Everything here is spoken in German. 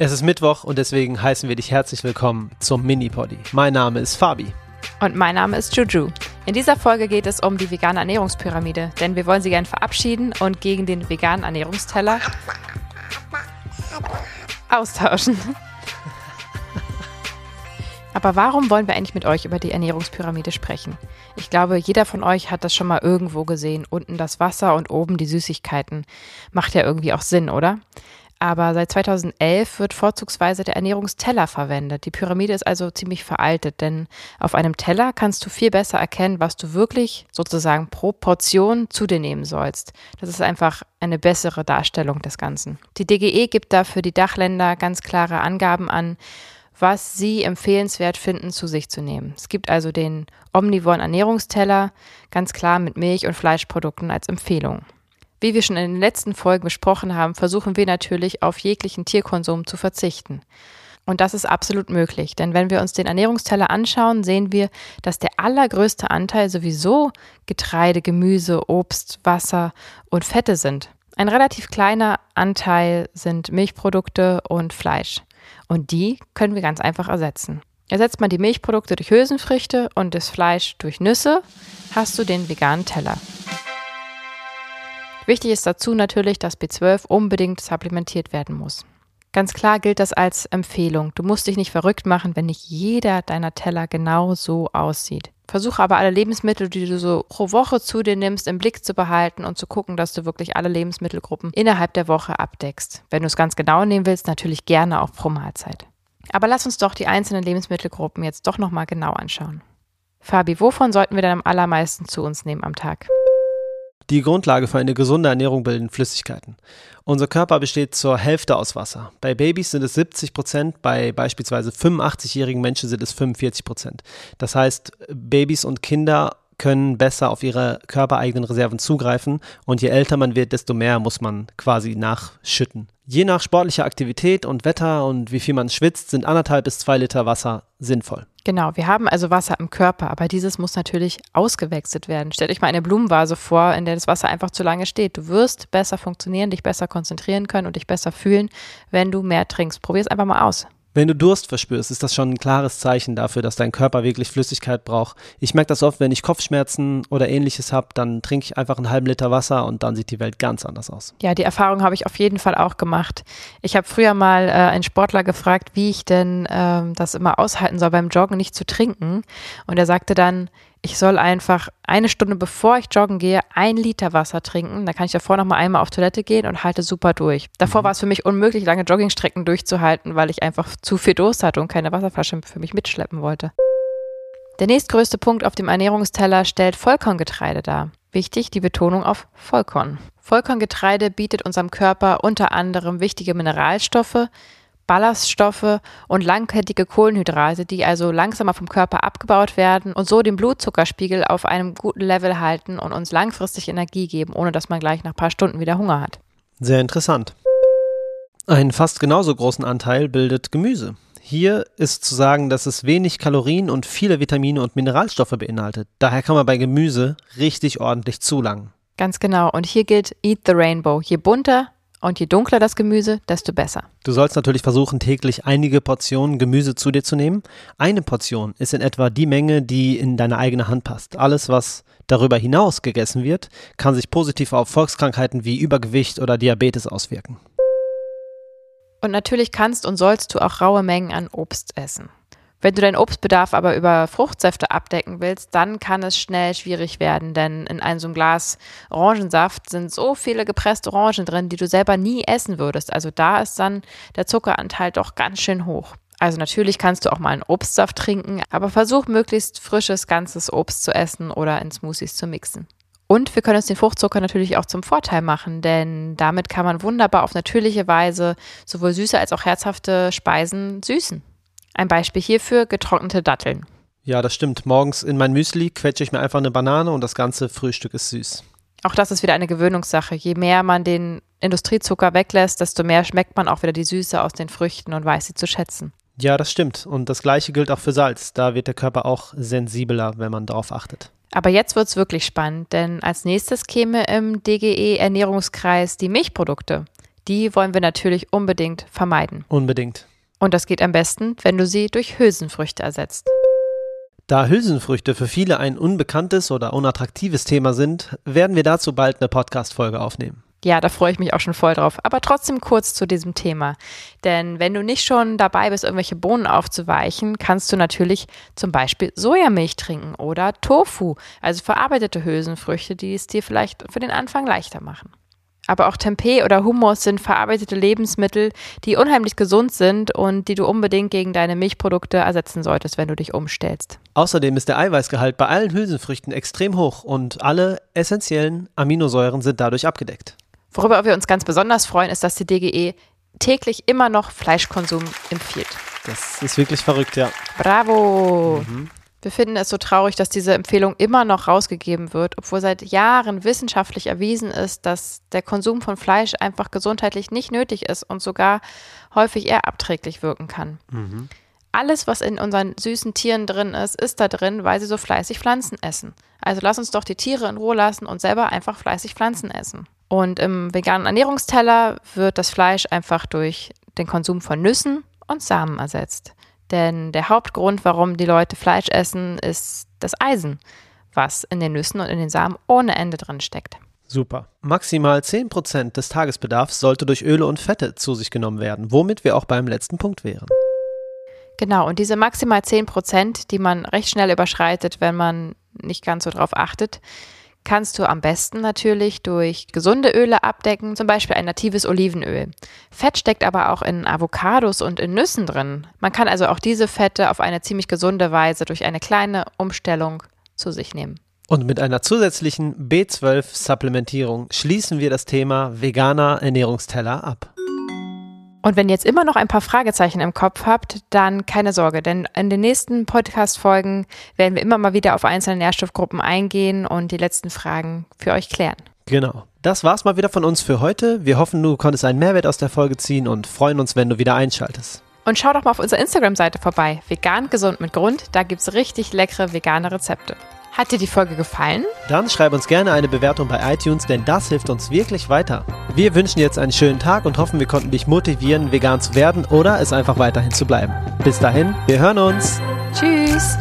Es ist Mittwoch und deswegen heißen wir dich herzlich willkommen zum Mini-Poddy. Mein Name ist Fabi. Und mein Name ist Juju. In dieser Folge geht es um die vegane Ernährungspyramide, denn wir wollen sie gern verabschieden und gegen den veganen Ernährungsteller austauschen. Aber warum wollen wir eigentlich mit euch über die Ernährungspyramide sprechen? Ich glaube, jeder von euch hat das schon mal irgendwo gesehen. Unten das Wasser und oben die Süßigkeiten. Macht ja irgendwie auch Sinn, oder? Aber seit 2011 wird vorzugsweise der Ernährungsteller verwendet. Die Pyramide ist also ziemlich veraltet, denn auf einem Teller kannst du viel besser erkennen, was du wirklich sozusagen pro Portion zu dir nehmen sollst. Das ist einfach eine bessere Darstellung des Ganzen. Die DGE gibt dafür die Dachländer ganz klare Angaben an, was sie empfehlenswert finden, zu sich zu nehmen. Es gibt also den omnivoren Ernährungsteller, ganz klar mit Milch- und Fleischprodukten als Empfehlung. Wie wir schon in den letzten Folgen besprochen haben, versuchen wir natürlich auf jeglichen Tierkonsum zu verzichten. Und das ist absolut möglich, denn wenn wir uns den Ernährungsteller anschauen, sehen wir, dass der allergrößte Anteil sowieso Getreide, Gemüse, Obst, Wasser und Fette sind. Ein relativ kleiner Anteil sind Milchprodukte und Fleisch. Und die können wir ganz einfach ersetzen. Ersetzt man die Milchprodukte durch Hülsenfrüchte und das Fleisch durch Nüsse, hast du den veganen Teller. Wichtig ist dazu natürlich, dass B12 unbedingt supplementiert werden muss. Ganz klar gilt das als Empfehlung. Du musst dich nicht verrückt machen, wenn nicht jeder deiner Teller genau so aussieht. Versuche aber alle Lebensmittel, die du so pro Woche zu dir nimmst, im Blick zu behalten und zu gucken, dass du wirklich alle Lebensmittelgruppen innerhalb der Woche abdeckst. Wenn du es ganz genau nehmen willst, natürlich gerne auch pro Mahlzeit. Aber lass uns doch die einzelnen Lebensmittelgruppen jetzt doch nochmal genau anschauen. Fabi, wovon sollten wir denn am allermeisten zu uns nehmen am Tag? Die Grundlage für eine gesunde Ernährung bilden Flüssigkeiten. Unser Körper besteht zur Hälfte aus Wasser. Bei Babys sind es 70 Prozent, bei beispielsweise 85-jährigen Menschen sind es 45 Prozent. Das heißt, Babys und Kinder können besser auf ihre körpereigenen Reserven zugreifen und je älter man wird, desto mehr muss man quasi nachschütten. Je nach sportlicher Aktivität und Wetter und wie viel man schwitzt, sind anderthalb bis zwei Liter Wasser sinnvoll. Genau, wir haben also Wasser im Körper, aber dieses muss natürlich ausgewechselt werden. Stellt euch mal eine Blumenvase vor, in der das Wasser einfach zu lange steht. Du wirst besser funktionieren, dich besser konzentrieren können und dich besser fühlen, wenn du mehr trinkst. Probier es einfach mal aus. Wenn du Durst verspürst, ist das schon ein klares Zeichen dafür, dass dein Körper wirklich Flüssigkeit braucht. Ich merke das oft, wenn ich Kopfschmerzen oder ähnliches habe, dann trinke ich einfach einen halben Liter Wasser und dann sieht die Welt ganz anders aus. Ja, die Erfahrung habe ich auf jeden Fall auch gemacht. Ich habe früher mal äh, einen Sportler gefragt, wie ich denn ähm, das immer aushalten soll, beim Joggen nicht zu trinken. Und er sagte dann, ich soll einfach eine Stunde bevor ich joggen gehe, ein Liter Wasser trinken. Da kann ich davor noch mal einmal auf Toilette gehen und halte super durch. Davor mhm. war es für mich unmöglich, lange Joggingstrecken durchzuhalten, weil ich einfach zu viel Durst hatte und keine Wasserflasche für mich mitschleppen wollte. Der nächstgrößte Punkt auf dem Ernährungsteller stellt Vollkorngetreide dar. Wichtig die Betonung auf Vollkorn. Vollkorngetreide bietet unserem Körper unter anderem wichtige Mineralstoffe, Ballaststoffe und langkettige Kohlenhydrate, die also langsamer vom Körper abgebaut werden und so den Blutzuckerspiegel auf einem guten Level halten und uns langfristig Energie geben, ohne dass man gleich nach ein paar Stunden wieder Hunger hat. Sehr interessant. Einen fast genauso großen Anteil bildet Gemüse. Hier ist zu sagen, dass es wenig Kalorien und viele Vitamine und Mineralstoffe beinhaltet. Daher kann man bei Gemüse richtig ordentlich zulangen. Ganz genau. Und hier gilt Eat the Rainbow. Je bunter, und je dunkler das Gemüse, desto besser. Du sollst natürlich versuchen, täglich einige Portionen Gemüse zu dir zu nehmen. Eine Portion ist in etwa die Menge, die in deine eigene Hand passt. Alles, was darüber hinaus gegessen wird, kann sich positiv auf Volkskrankheiten wie Übergewicht oder Diabetes auswirken. Und natürlich kannst und sollst du auch raue Mengen an Obst essen. Wenn du deinen Obstbedarf aber über Fruchtsäfte abdecken willst, dann kann es schnell schwierig werden, denn in einem so einem Glas Orangensaft sind so viele gepresste Orangen drin, die du selber nie essen würdest. Also da ist dann der Zuckeranteil doch ganz schön hoch. Also natürlich kannst du auch mal einen Obstsaft trinken, aber versuch möglichst frisches ganzes Obst zu essen oder in Smoothies zu mixen. Und wir können uns den Fruchtzucker natürlich auch zum Vorteil machen, denn damit kann man wunderbar auf natürliche Weise sowohl süße als auch herzhafte Speisen süßen. Ein Beispiel hierfür getrocknete Datteln. Ja, das stimmt. Morgens in mein Müsli quetsche ich mir einfach eine Banane und das ganze Frühstück ist süß. Auch das ist wieder eine Gewöhnungssache. Je mehr man den Industriezucker weglässt, desto mehr schmeckt man auch wieder die Süße aus den Früchten und weiß sie zu schätzen. Ja, das stimmt. Und das gleiche gilt auch für Salz. Da wird der Körper auch sensibler, wenn man darauf achtet. Aber jetzt wird es wirklich spannend, denn als nächstes käme im DGE Ernährungskreis die Milchprodukte. Die wollen wir natürlich unbedingt vermeiden. Unbedingt. Und das geht am besten, wenn du sie durch Hülsenfrüchte ersetzt. Da Hülsenfrüchte für viele ein unbekanntes oder unattraktives Thema sind, werden wir dazu bald eine Podcast-Folge aufnehmen. Ja, da freue ich mich auch schon voll drauf. Aber trotzdem kurz zu diesem Thema. Denn wenn du nicht schon dabei bist, irgendwelche Bohnen aufzuweichen, kannst du natürlich zum Beispiel Sojamilch trinken oder Tofu, also verarbeitete Hülsenfrüchte, die es dir vielleicht für den Anfang leichter machen. Aber auch Tempeh oder Hummus sind verarbeitete Lebensmittel, die unheimlich gesund sind und die du unbedingt gegen deine Milchprodukte ersetzen solltest, wenn du dich umstellst. Außerdem ist der Eiweißgehalt bei allen Hülsenfrüchten extrem hoch und alle essentiellen Aminosäuren sind dadurch abgedeckt. Worüber wir uns ganz besonders freuen, ist, dass die DGE täglich immer noch Fleischkonsum empfiehlt. Das ist wirklich verrückt, ja. Bravo! Mhm. Wir finden es so traurig, dass diese Empfehlung immer noch rausgegeben wird, obwohl seit Jahren wissenschaftlich erwiesen ist, dass der Konsum von Fleisch einfach gesundheitlich nicht nötig ist und sogar häufig eher abträglich wirken kann. Mhm. Alles, was in unseren süßen Tieren drin ist, ist da drin, weil sie so fleißig Pflanzen essen. Also lass uns doch die Tiere in Ruhe lassen und selber einfach fleißig Pflanzen essen. Und im veganen Ernährungsteller wird das Fleisch einfach durch den Konsum von Nüssen und Samen ersetzt. Denn der Hauptgrund, warum die Leute Fleisch essen, ist das Eisen, was in den Nüssen und in den Samen ohne Ende drin steckt. Super. Maximal 10% des Tagesbedarfs sollte durch Öle und Fette zu sich genommen werden, womit wir auch beim letzten Punkt wären. Genau, und diese maximal 10%, die man recht schnell überschreitet, wenn man nicht ganz so drauf achtet, kannst du am besten natürlich durch gesunde Öle abdecken, zum Beispiel ein natives Olivenöl. Fett steckt aber auch in Avocados und in Nüssen drin. Man kann also auch diese Fette auf eine ziemlich gesunde Weise durch eine kleine Umstellung zu sich nehmen. Und mit einer zusätzlichen B12-Supplementierung schließen wir das Thema veganer Ernährungsteller ab. Und wenn ihr jetzt immer noch ein paar Fragezeichen im Kopf habt, dann keine Sorge, denn in den nächsten Podcast-Folgen werden wir immer mal wieder auf einzelne Nährstoffgruppen eingehen und die letzten Fragen für euch klären. Genau. Das war's mal wieder von uns für heute. Wir hoffen, du konntest einen Mehrwert aus der Folge ziehen und freuen uns, wenn du wieder einschaltest. Und schau doch mal auf unserer Instagram-Seite vorbei. Vegan gesund mit Grund. Da gibt's richtig leckere vegane Rezepte. Hat dir die Folge gefallen? Dann schreib uns gerne eine Bewertung bei iTunes, denn das hilft uns wirklich weiter. Wir wünschen jetzt einen schönen Tag und hoffen, wir konnten dich motivieren, vegan zu werden oder es einfach weiterhin zu bleiben. Bis dahin, wir hören uns. Tschüss.